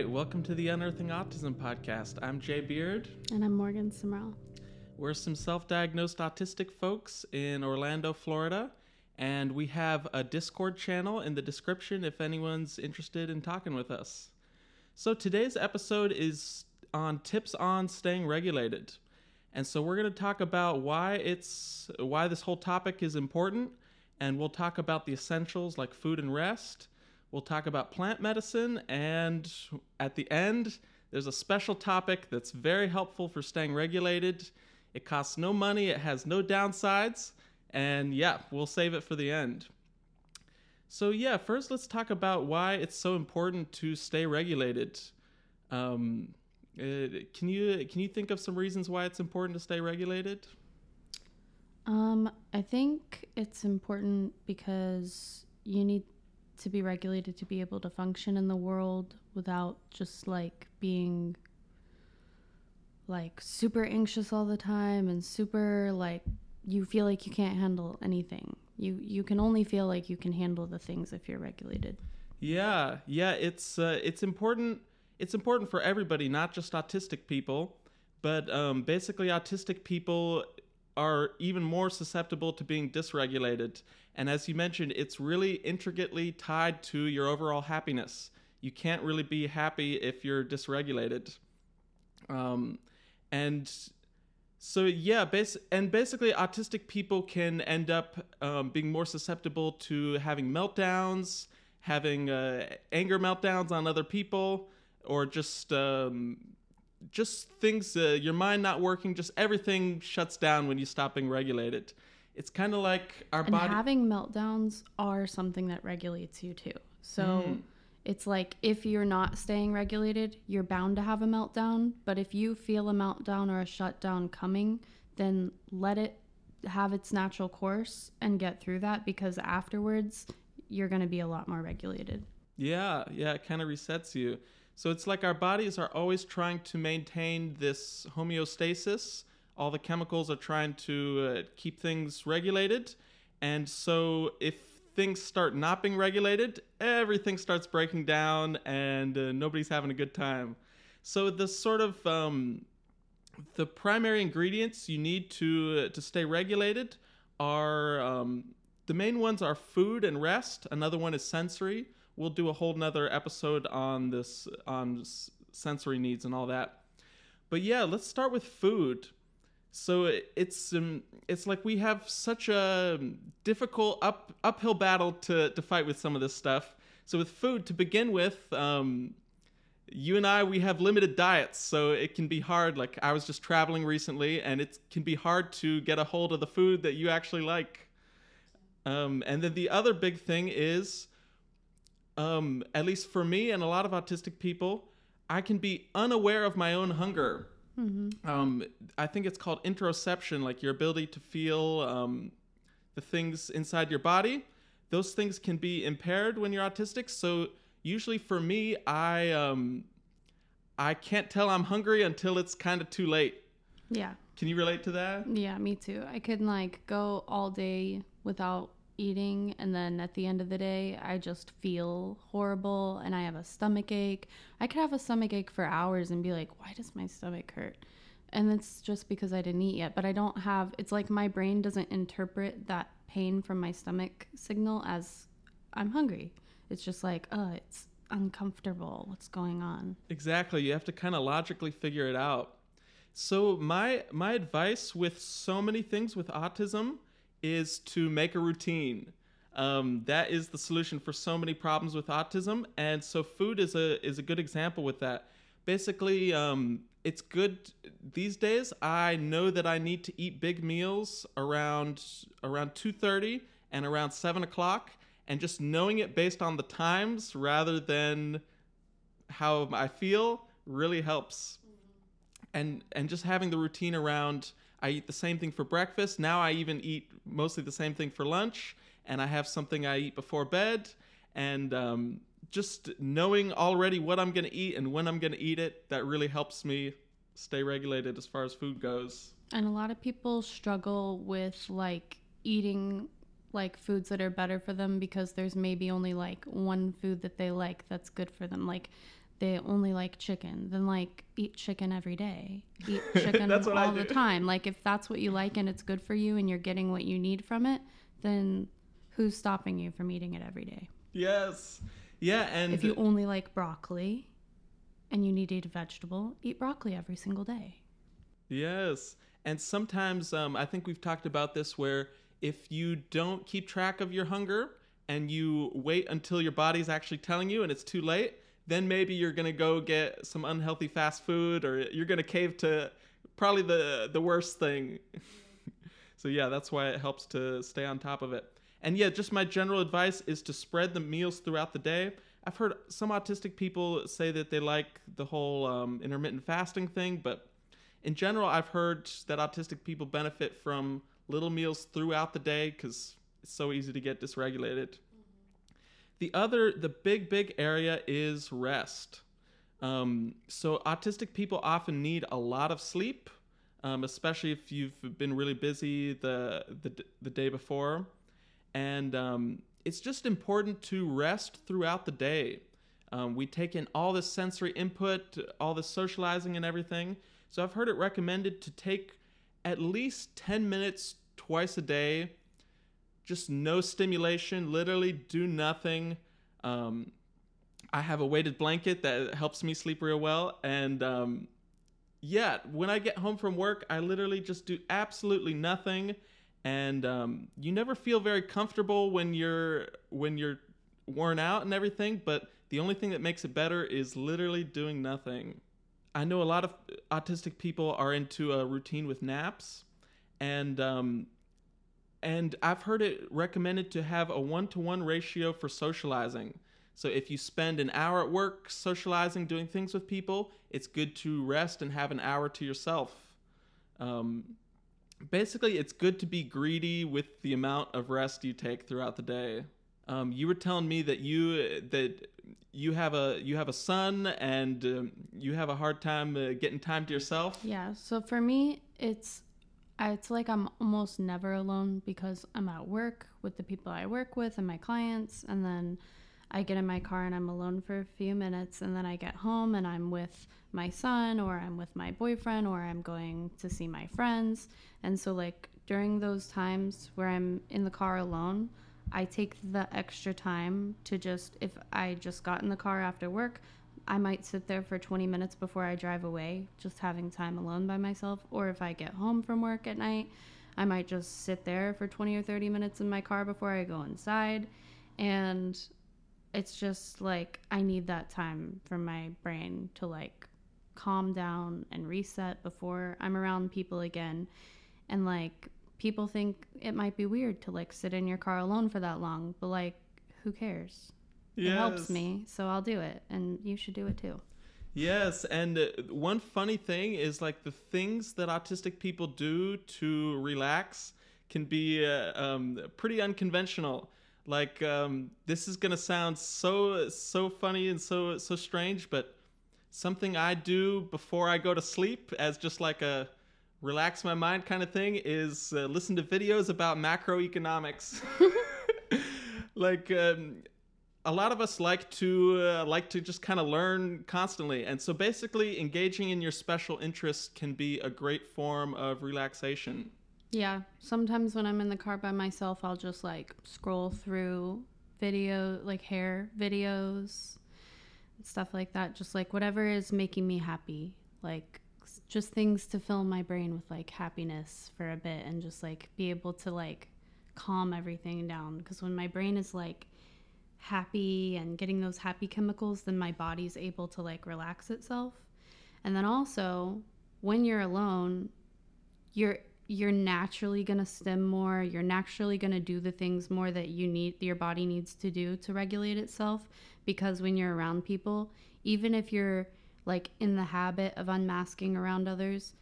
right, welcome to the Unearthing Autism podcast. I'm Jay Beard. And I'm Morgan Sumrall. We're some self diagnosed autistic folks in Orlando, Florida, and we have a Discord channel in the description if anyone's interested in talking with us. So today's episode is on tips on staying regulated. And so we're going to talk about why it's why this whole topic is important and we'll talk about the essentials like food and rest. We'll talk about plant medicine and at the end there's a special topic that's very helpful for staying regulated. It costs no money, it has no downsides, and yeah, we'll save it for the end. So yeah, first let's talk about why it's so important to stay regulated. Um, can you can you think of some reasons why it's important to stay regulated? Um, I think it's important because you need to be regulated to be able to function in the world without just like being like super anxious all the time and super like you feel like you can't handle anything. You you can only feel like you can handle the things if you're regulated. Yeah, yeah, it's uh, it's important. It's important for everybody, not just autistic people, but um, basically autistic people are even more susceptible to being dysregulated. And as you mentioned, it's really intricately tied to your overall happiness. You can't really be happy if you're dysregulated. Um, and so yeah, bas- and basically autistic people can end up um, being more susceptible to having meltdowns, having uh, anger meltdowns on other people, or just um, just things uh, your mind not working. Just everything shuts down when you stop being regulated. It's kind of like our and body. having meltdowns are something that regulates you too. So Mm. it's like if you're not staying regulated, you're bound to have a meltdown. But if you feel a meltdown or a shutdown coming, then let it have its natural course and get through that because afterwards you're going to be a lot more regulated. Yeah, yeah, it kind of resets you. So it's like our bodies are always trying to maintain this homeostasis. All the chemicals are trying to uh, keep things regulated. And so if things start not being regulated, everything starts breaking down and uh, nobody's having a good time. So the sort of um, the primary ingredients you need to to stay regulated are um, the main ones are food and rest. Another one is sensory. We'll do a whole nother episode on this on sensory needs and all that. But yeah, let's start with food. So it's um, it's like we have such a difficult up uphill battle to to fight with some of this stuff. So with food to begin with, um, you and I we have limited diets, so it can be hard. Like I was just traveling recently, and it can be hard to get a hold of the food that you actually like. Um, and then the other big thing is, um, at least for me and a lot of autistic people, I can be unaware of my own hunger. Um, I think it's called interoception, like your ability to feel um, the things inside your body. Those things can be impaired when you're autistic. So usually for me, I um, I can't tell I'm hungry until it's kind of too late. Yeah. Can you relate to that? Yeah, me too. I could like go all day without eating and then at the end of the day I just feel horrible and I have a stomach ache. I could have a stomach ache for hours and be like, "Why does my stomach hurt?" And it's just because I didn't eat yet, but I don't have it's like my brain doesn't interpret that pain from my stomach signal as I'm hungry. It's just like, "Oh, it's uncomfortable. What's going on?" Exactly. You have to kind of logically figure it out. So my my advice with so many things with autism is to make a routine. Um, that is the solution for so many problems with autism, and so food is a is a good example with that. Basically, um, it's good these days. I know that I need to eat big meals around around two thirty and around seven o'clock, and just knowing it based on the times rather than how I feel really helps. And and just having the routine around I eat the same thing for breakfast. Now I even eat mostly the same thing for lunch, and I have something I eat before bed. And um, just knowing already what I'm going to eat and when I'm going to eat it, that really helps me stay regulated as far as food goes. And a lot of people struggle with like eating like foods that are better for them because there's maybe only like one food that they like that's good for them. Like they only like chicken, then like eat chicken every day. Eat chicken all the time. Like if that's what you like and it's good for you and you're getting what you need from it, then who's stopping you from eating it every day? Yes. Yeah, and If you only like broccoli and you need to eat a vegetable, eat broccoli every single day. Yes. And sometimes um, I think we've talked about this where if you don't keep track of your hunger and you wait until your body's actually telling you and it's too late, then maybe you're to go get some unhealthy fast food or you're to cave to probably the the worst thing. so yeah, that's why it helps to stay on top of it. And yeah, just my general advice is to spread the meals throughout the day. I've heard some autistic people say that they like the whole um, intermittent fasting thing, but in general, I've heard that autistic people benefit from little meals throughout the day because it's so easy to get dysregulated. The other, the big, big area is rest. Um, so, autistic people often need a lot of sleep, um, especially if you've been really busy the, the, the day before. And um, it's just important to rest throughout the day. Um, we take in all this sensory input, all this socializing and everything. So I've heard it recommended to take at least 10 minutes twice a day, just no stimulation, literally do nothing. Um, I have a weighted blanket that helps me sleep real well. And um, yeah, when I get home from work, I literally just do absolutely nothing. And um, you never feel very comfortable when you're when you're worn out and everything. But the only thing that makes it better is literally doing nothing. I know a lot of autistic people are into a routine with naps, and um, and I've heard it recommended to have a one to one ratio for socializing. So if you spend an hour at work socializing, doing things with people, it's good to rest and have an hour to yourself. Um, basically, it's good to be greedy with the amount of rest you take throughout the day. Um, you were telling me that you that you have a you have a son and um, you have a hard time uh, getting time to yourself. Yeah. So for me, it's it's like I'm almost never alone because I'm at work with the people I work with and my clients, and then I get in my car and I'm alone for a few minutes, and then I get home and I'm with my son or I'm with my boyfriend or I'm going to see my friends. And so like during those times where I'm in the car alone, I take the extra time to just if I just got in the car after work, I might sit there for 20 minutes before I drive away, just having time alone by myself. Or if I get home from work at night, I might just sit there for 20 or 30 minutes in my car before I go inside. And it's just like I need that time for my brain to like calm down and reset before I'm around people again. And like people think it might be weird to like sit in your car alone for that long, but like who cares? It helps me, so I'll do it, and you should do it too. Yes, and uh, one funny thing is like the things that autistic people do to relax can be uh, um, pretty unconventional. Like um, this is gonna sound so so funny and so so strange, but something I do before I go to sleep as just like a relax my mind kind of thing is uh, listen to videos about macroeconomics. like um, a lot of us like to uh, like to just kind of learn constantly and so basically engaging in your special interests can be a great form of relaxation Yeah, sometimes when I'm in the car by myself, I'll just like scroll through video, like hair videos, stuff like that. Just like whatever is making me happy, like just things to fill my brain with like happiness for a bit and just like be able to like calm everything down. Because when my brain is like happy and getting those happy chemicals, then my body's able to like relax itself. And then also, when you're alone, you're you're naturally going to stim more you're naturally going to do the things more that you need your body needs to do to regulate itself because when you're around people even if you're like in the habit of unmasking around others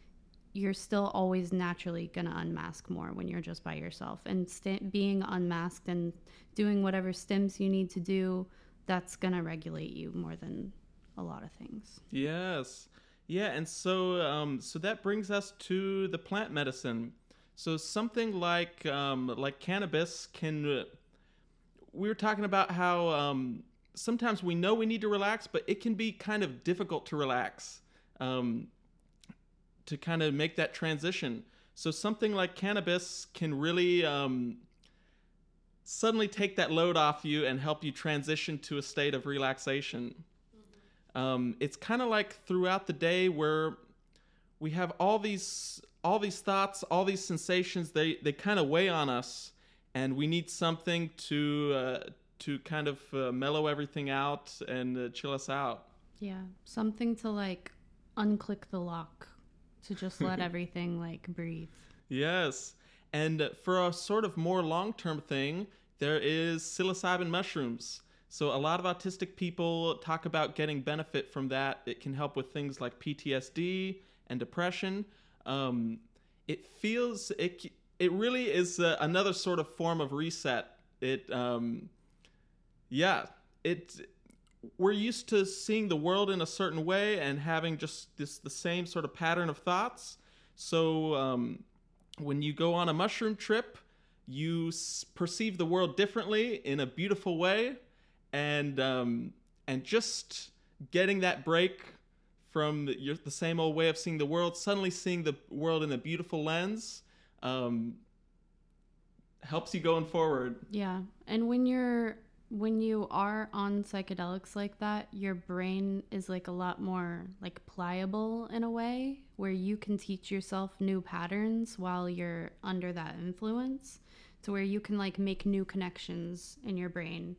you're still always naturally going to unmask more when you're just by yourself. And st- being unmasked and doing whatever stims you need to do that's going to regulate you more than a lot of things. Yes. Yeah and so um, so that brings us to the plant medicine. So something like um, like cannabis can we were talking about how um, sometimes we know we need to relax, but it can be kind of difficult to relax, um, to kind of make that transition. So something like cannabis can really um, suddenly take that load off you and help you transition to a state of relaxation. Um, it's kind of like throughout the day where we have all these all these thoughts, all these sensations. They they kind of weigh on us, and we need something to uh, to kind of uh, mellow everything out and uh, chill us out. Yeah, something to like unclick the lock to just let everything like breathe. Yes. And for a sort of more long term thing, there is psilocybin mushrooms. So, a lot of autistic people talk about getting benefit from that. It can help with things like PTSD and depression. Um, it feels, it, it really is uh, another sort of form of reset. It, um, yeah, it, we're used to seeing the world in a certain way and having just this the same sort of pattern of thoughts. So, um, when you go on a mushroom trip, you s- perceive the world differently in a beautiful way, and um, and just getting that break from the, your, the same old way of seeing the world, suddenly seeing the world in a beautiful lens, um, helps you going forward. Yeah. And when you're when you are on psychedelics like that, your brain is like a lot more like pliable in a way where you can teach yourself new patterns while you're under that influence to where you can like make new connections in your brain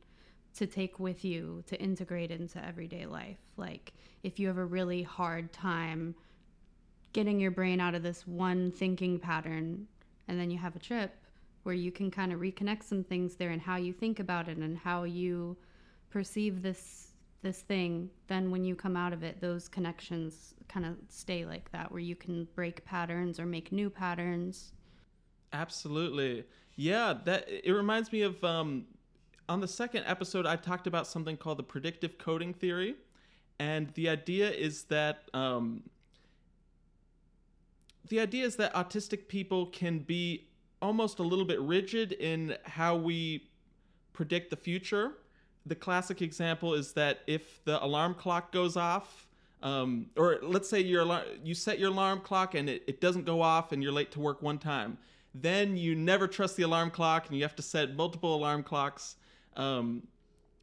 to take with you to integrate into everyday life. Like if you have a really hard time getting your brain out of this one thinking pattern and then you have a trip where you can kind of reconnect some things there and how you think about it and how you perceive this this thing. Then when you come out of it those connections kind of stay like that where you can break patterns or make new patterns. Absolutely. Yeah, that it reminds me of um, on the second episode I talked about something called the predictive coding theory, and the idea is that um, the idea is that autistic people can be almost a little bit rigid in how we predict the future. The classic example is that if the alarm clock goes off, um, or let's say your alar- you set your alarm clock and it, it doesn't go off and you're late to work one time, then you never trust the alarm clock and you have to set multiple alarm clocks. Um,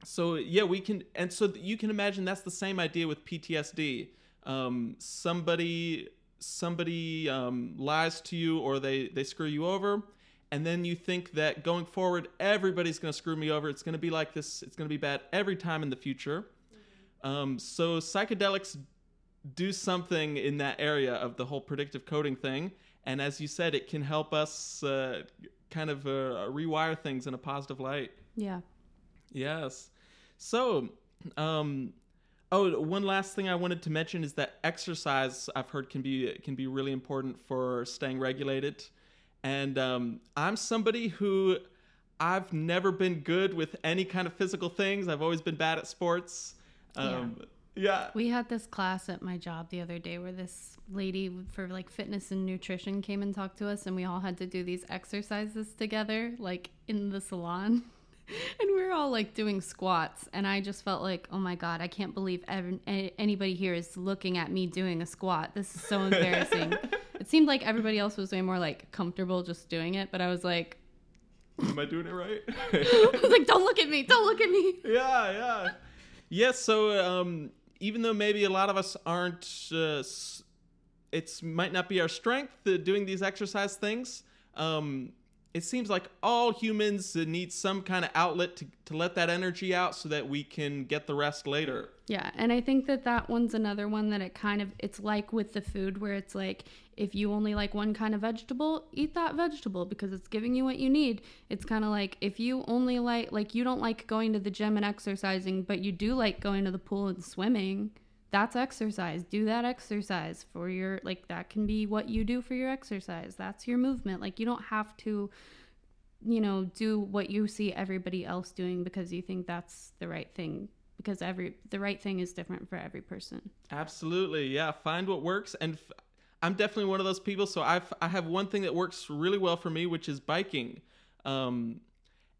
so yeah, we can, and so you can imagine that's the same idea with PTSD. Um, somebody somebody um, lies to you or they they screw you over, and then you think that going forward everybody's going to screw me over. It's going to be like this. It's going to be bad every time in the future. Um, so psychedelics do something in that area of the whole predictive coding thing, and as you said, it can help us uh, kind of uh, rewire things in a positive light. yeah Yes. So, um, oh, one last thing I wanted to mention is that exercise I've heard can be can be really important for staying regulated, and um, I'm somebody who I've never been good with any kind of physical things. I've always been bad at sports. Um, yeah. We had this class at my job the other day where this lady for like fitness and nutrition came and talked to us, and we all had to do these exercises together, like in the salon. and we are all like doing squats, and I just felt like, oh my god, I can't believe ev- anybody here is looking at me doing a squat. This is so embarrassing. it seemed like everybody else was way more like comfortable just doing it, but I was like, Am I doing it right? I was like, don't look at me, don't look at me. yeah, yeah. Yes, so um, even though maybe a lot of us aren't, uh, it's might not be our strength uh, doing these exercise things. Um, it seems like all humans need some kind of outlet to, to let that energy out so that we can get the rest later. Yeah, and I think that that one's another one that it kind of it's like with the food where it's like if you only like one kind of vegetable, eat that vegetable because it's giving you what you need. It's kind of like if you only like like you don't like going to the gym and exercising, but you do like going to the pool and swimming, that's exercise. Do that exercise for your like that can be what you do for your exercise. That's your movement. Like you don't have to you know, do what you see everybody else doing because you think that's the right thing because every the right thing is different for every person. Absolutely, yeah. Find what works, and f- I'm definitely one of those people. So I've I have one thing that works really well for me, which is biking. Um,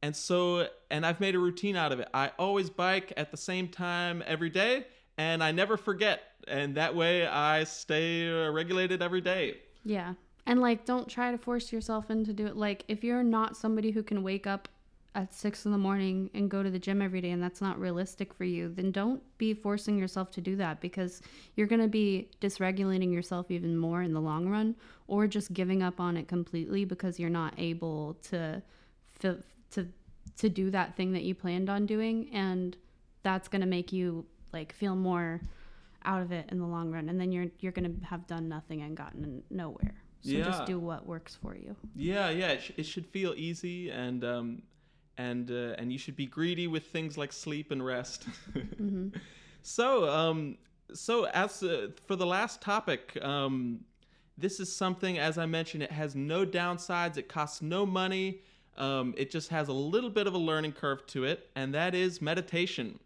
And so, and I've made a routine out of it. I always bike at the same time every day, and I never forget. And that way I stay uh, regulated every day. Yeah. And like, don't try to force yourself into do it. Like, if you're not somebody who can wake up at six in the morning and go to the gym every day and that's not realistic for you, then don't be forcing yourself to do that because you're going to be dysregulating yourself even more in the long run or just giving up on it completely because you're not able to to to do that thing that you planned on doing and that's going to make you like feel more out of it in the long run and then you're you're going to have done nothing and gotten nowhere. So yeah. just do what works for you. Yeah, yeah, it, sh- it should feel easy and um and uh, and you should be greedy with things like sleep and rest. mm-hmm. So um, so as uh, for the last topic, um, this is something as I mentioned, it has no downsides. It costs no money. Um, it just has a little bit of a learning curve to it, and that is meditation.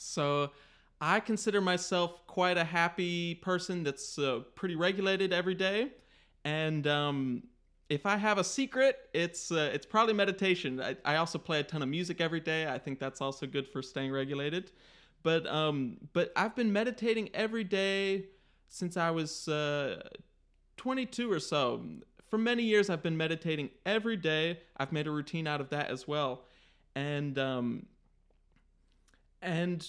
So I consider myself quite a happy person that's uh, pretty regulated every day, and um, if I have a secret, it's uh, it's probably meditation. I, I, also play a ton of music every day. I think that's also good for staying regulated. But um, but I've been meditating every day since I was uh, 22 or so. For many years, I've been meditating every day. I've made a routine out of that as well, and um, and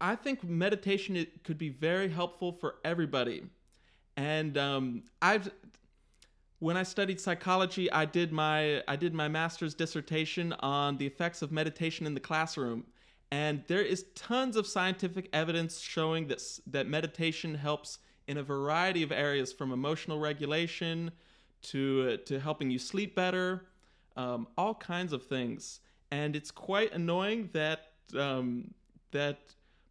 I think meditation it could be very helpful for everybody. And um, I've when I studied psychology, I did my I did my master's dissertation on the effects of meditation in the classroom, and there is tons of scientific evidence showing that that meditation helps in a variety of areas, from emotional regulation to uh, to helping you sleep better, um, all kinds of things. And it's quite annoying that um, that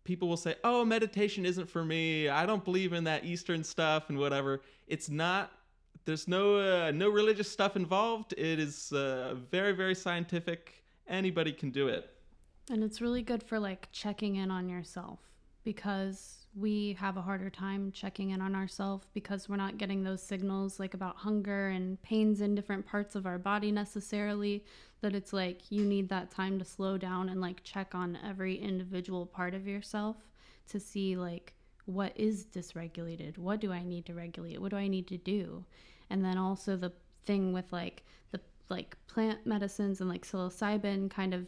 people will say, "Oh, meditation isn't for me. I don't believe in that Eastern stuff and whatever." It's not there's no uh, no religious stuff involved. It is uh, very very scientific. Anybody can do it. And it's really good for like checking in on yourself because we have a harder time checking in on ourselves because we're not getting those signals like about hunger and pains in different parts of our body necessarily that it's like you need that time to slow down and like check on every individual part of yourself to see like what is dysregulated? What do i need to regulate? What do i need to do? And then also the thing with like the like plant medicines and like psilocybin kind of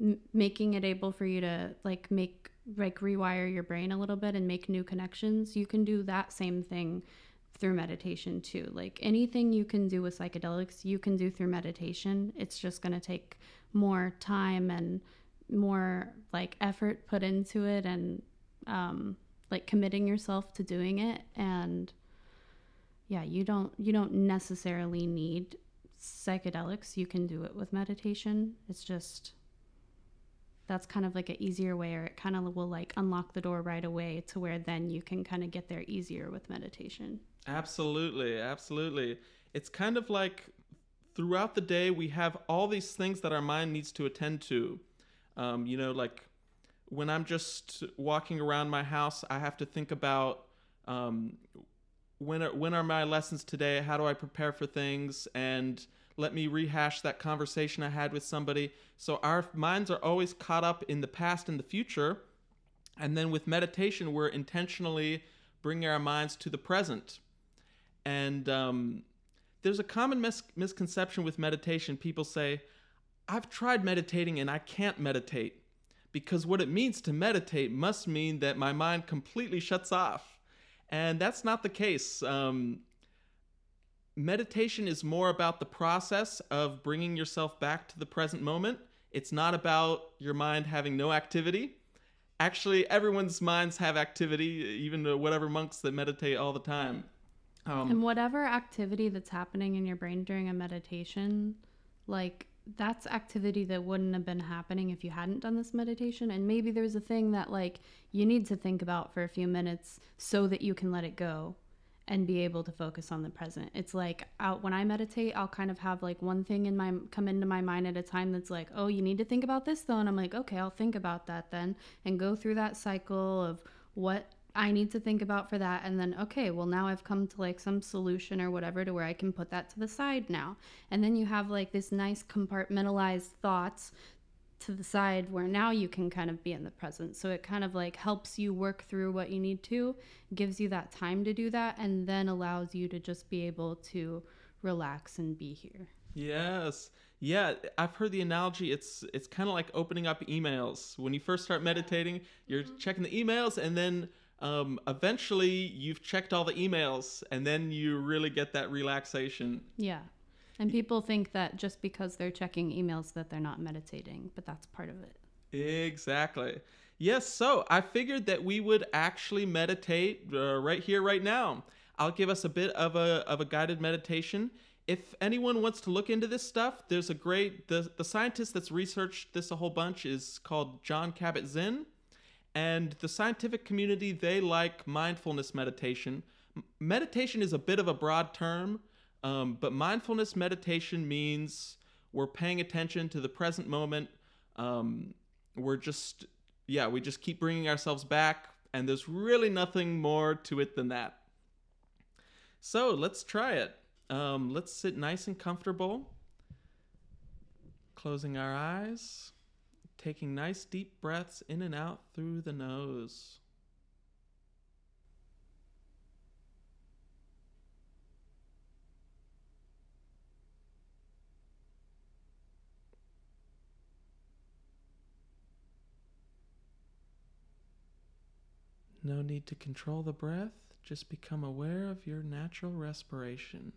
m- making it able for you to like make like rewire your brain a little bit and make new connections you can do that same thing through meditation too. Like anything you can do with psychedelics you can do through meditation. It's just going to take more time and more like effort put into it and um, like committing yourself to doing it. And yeah you don't you don't necessarily need psychedelics. You can do it with meditation. It's just that's kind of like an easier way or it kind of will like unlock the door right away to where then you can kind of get there easier with meditation absolutely absolutely it's kind of like throughout the day we have all these things that our mind needs to attend to um, you know like when i'm just walking around my house i have to think about um, when are, when are my lessons today? How do I prepare for things? And let me rehash that conversation I had with somebody. So our minds are always caught up in the past and the future. And then with meditation, we're intentionally bringing our minds to the present. And um, there's a common mis- misconception with meditation. People say, I've tried meditating and I can't meditate. Because what it means to meditate must mean that my mind completely shuts off and that's not the case. Um, meditation is more about the process of bringing yourself back to the present moment. It's not about your mind having no activity. Actually, everyone's minds have activity, even whatever monks that meditate all the time. Um, and whatever activity that's happening in your brain during a meditation, like that's activity that wouldn't have been happening if you hadn't done this meditation and maybe there's a thing that like you need to think about for a few minutes so that you can let it go and be able to focus on the present it's like out when i meditate i'll kind of have like one thing in my come into my mind at a time that's like oh you need to think about this though and i'm like okay i'll think about that then and go through that cycle of what I need to think about for that. And then, okay, well, now I've come to like some solution or whatever to where I can put that to the side now. And then you have like this nice compartmentalized thoughts to the side where now you can kind of be in the present. So it kind of like helps you work through what you need to, gives you that time to do that, and then allows you to just be able to relax and be here. Yes. Yeah, I've heard the analogy. It's it's kind of like opening up emails. When you first start meditating, you're checking the emails, and then um, eventually you've checked all the emails, and then you really get that relaxation. Yeah. And people think that just because they're checking emails that they're not meditating, but that's part of it. Exactly. Yes, so I figured that we would actually meditate uh, right here, right now. I'll give us a bit of a, of a guided meditation. If anyone wants to look into this stuff, there's a great, the, the scientist that's researched this a whole bunch is called Jon Kabat-Zinn. And the scientific community, they like mindfulness meditation. Meditation is a bit of a broad term, um, but mindfulness meditation means we're paying attention to the present moment. Um, we're just, yeah, we just keep bringing ourselves back, and there's really nothing more to it than that. So let's try it. Um, let's sit nice and comfortable, closing our eyes, taking nice deep breaths in and out through the nose. No need to control the breath, just become aware of your natural respiration.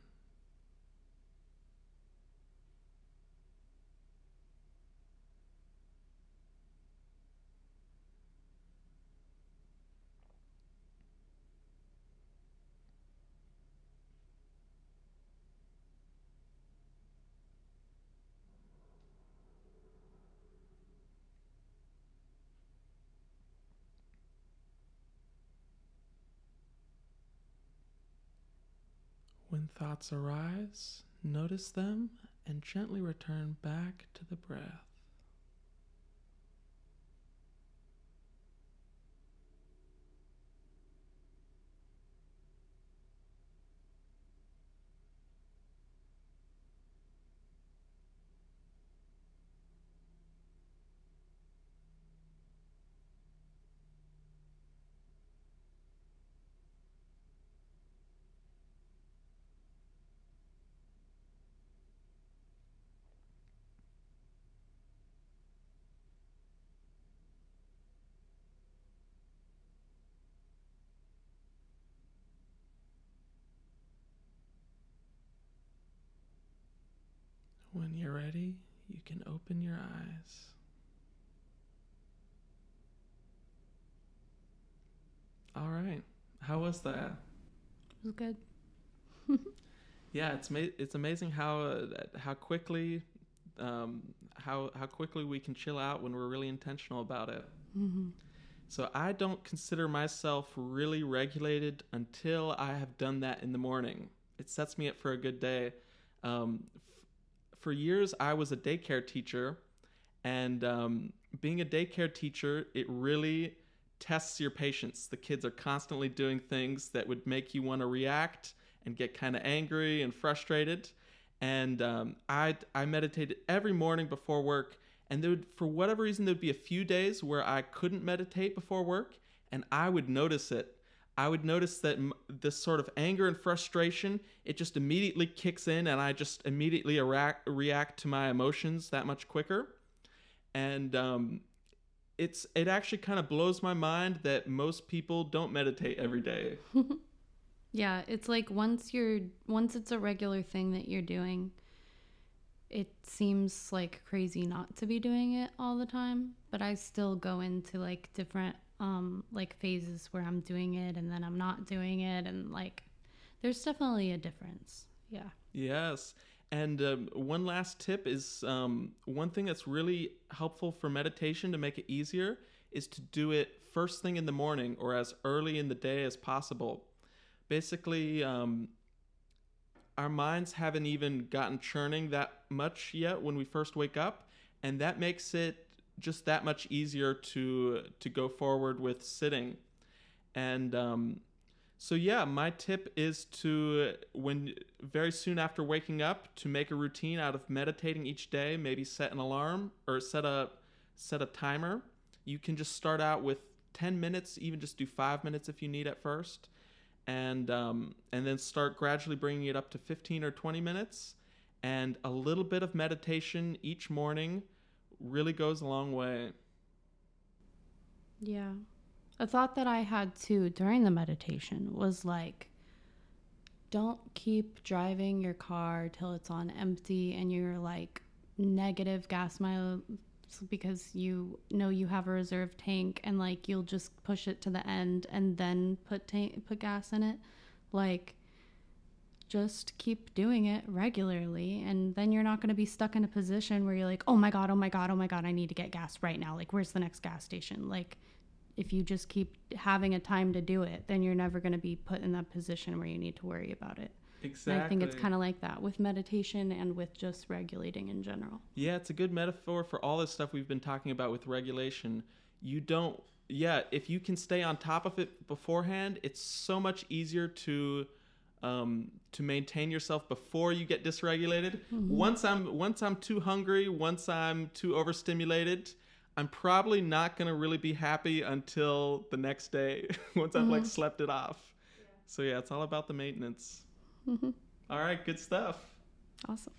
Thoughts arise, notice them and gently return back to the breath. When you're ready, you can open your eyes. All right. How was that? It was good. Yeah, it's ma- it's amazing how uh, how quickly um, how how quickly we can chill out when we're really intentional about it. hmm So I don't consider myself really regulated until I have done that in the morning. It sets me up for a good day. Um, for years, I was a daycare teacher, and um, being a daycare teacher, it really tests your patience. The kids are constantly doing things that would make you want to react and get kind of angry and frustrated. And um, I I meditated every morning before work, and there would, for whatever reason, there'd be a few days where I couldn't meditate before work, and I would notice it. I would notice that this sort of anger and frustration, it just immediately kicks in, and I just immediately react, react to my emotions that much quicker. And um, it's it actually kind of blows my mind that most people don't meditate every day. Yeah, it's like once you're once it's a regular thing that you're doing, it seems like crazy not to be doing it all the time, but I still go into like different um like phases where I'm doing it and then I'm not doing it and like there's definitely a difference. Yeah. Yes. And um, one last tip is um, one thing that's really helpful for meditation to make it easier is to do it first thing in the morning or as early in the day as possible. Basically, um, our minds haven't even gotten churning that much yet when we first wake up, and that makes it just that much easier to to go forward with sitting. And um, so yeah, my tip is to when very soon after waking up to make a routine out of meditating each day. Maybe set an alarm or set a set a timer. You can just start out with 10 minutes, even just do five minutes if you need at first, and um, and then start gradually bringing it up to 15 or 20 minutes. And a little bit of meditation each morning really goes a long way. Yeah. A thought that I had too during the meditation was like, don't keep driving your car till it's on empty and you're like negative gas miles because you know you have a reserve tank and like you'll just push it to the end and then put put gas in it. Like, just keep doing it regularly and then you're not going to be stuck in a position where you're like oh my god oh my god oh my god i need to get gas right now like where's the next gas station like if you just keep having a time to do it then you're never going to be put in that position where you need to worry about it Exactly. and i think it's kind of like that with meditation and with just regulating in general Yeah, it's a good metaphor for all this stuff we've been talking about with regulation. You don't, yeah, if you can stay on top of it beforehand, it's so much easier to um, to maintain yourself before you get dysregulated. Mm-hmm. Once I'm once I'm too hungry, once I'm too overstimulated, I'm probably not gonna really be happy until the next day once I've like mm-hmm. slept it off. So yeah, it's all about the maintenance. Mm-hmm. All right, good stuff. awesome